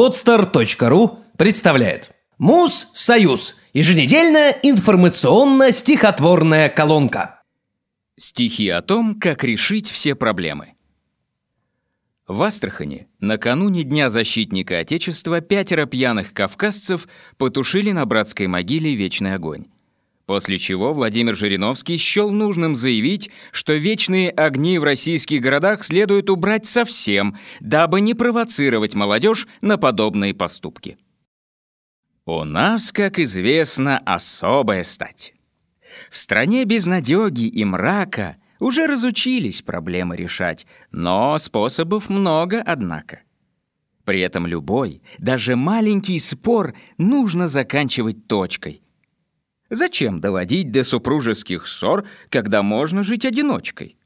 Podster.ru представляет Муз-Союз. Еженедельная информационно-стихотворная колонка. Стихи о том, как решить все проблемы. В Астрахани накануне Дня защитника Отечества пятеро пьяных кавказцев потушили на братской могиле вечный огонь. После чего Владимир Жириновский счел нужным заявить, что вечные огни в российских городах следует убрать совсем, дабы не провоцировать молодежь на подобные поступки. У нас, как известно, особая стать. В стране безнадёги и мрака уже разучились проблемы решать, но способов много, однако. При этом любой, даже маленький спор нужно заканчивать точкой — Зачем доводить до супружеских ссор, когда можно жить одиночкой?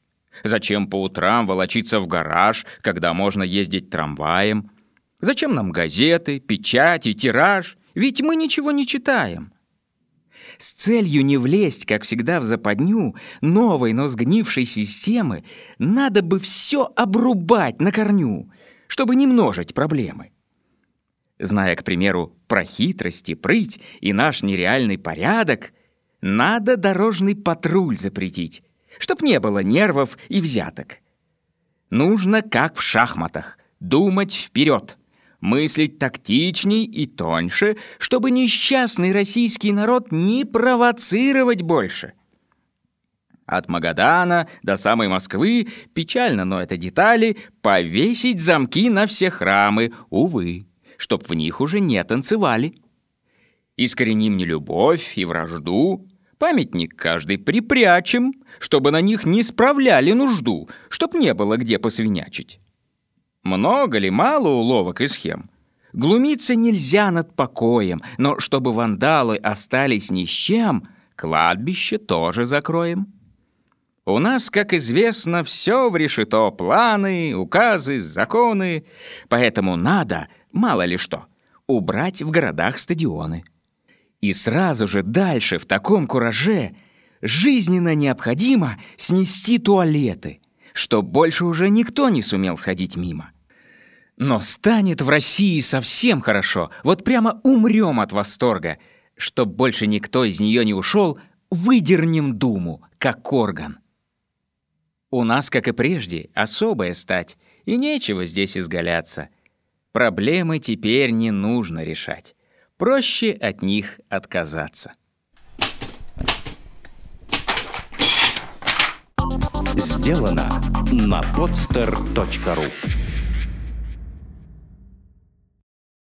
Зачем по утрам волочиться в гараж, когда можно ездить трамваем? Зачем нам газеты, печать и тираж? Ведь мы ничего не читаем. С целью не влезть, как всегда, в западню новой, но сгнившей системы, надо бы все обрубать на корню, чтобы не множить проблемы. Зная, к примеру, про хитрости, прыть и наш нереальный порядок, надо дорожный патруль запретить, чтоб не было нервов и взяток. Нужно, как в шахматах, думать вперед, мыслить тактичней и тоньше, чтобы несчастный российский народ не провоцировать больше. От Магадана до самой Москвы, печально, но это детали, повесить замки на все храмы, увы чтоб в них уже не танцевали. Искореним нелюбовь и вражду, памятник каждый припрячем, чтобы на них не справляли нужду, чтоб не было где посвинячить. Много ли, мало уловок и схем? Глумиться нельзя над покоем, но чтобы вандалы остались ни с чем, кладбище тоже закроем. У нас, как известно, все в решето планы, указы, законы, поэтому надо мало ли что, убрать в городах стадионы. И сразу же дальше в таком кураже жизненно необходимо снести туалеты, чтоб больше уже никто не сумел сходить мимо. Но станет в России совсем хорошо, вот прямо умрем от восторга. Чтоб больше никто из нее не ушел, выдернем Думу, как орган. У нас, как и прежде, особая стать, и нечего здесь изгаляться. Проблемы теперь не нужно решать. Проще от них отказаться. Сделано на podster.ru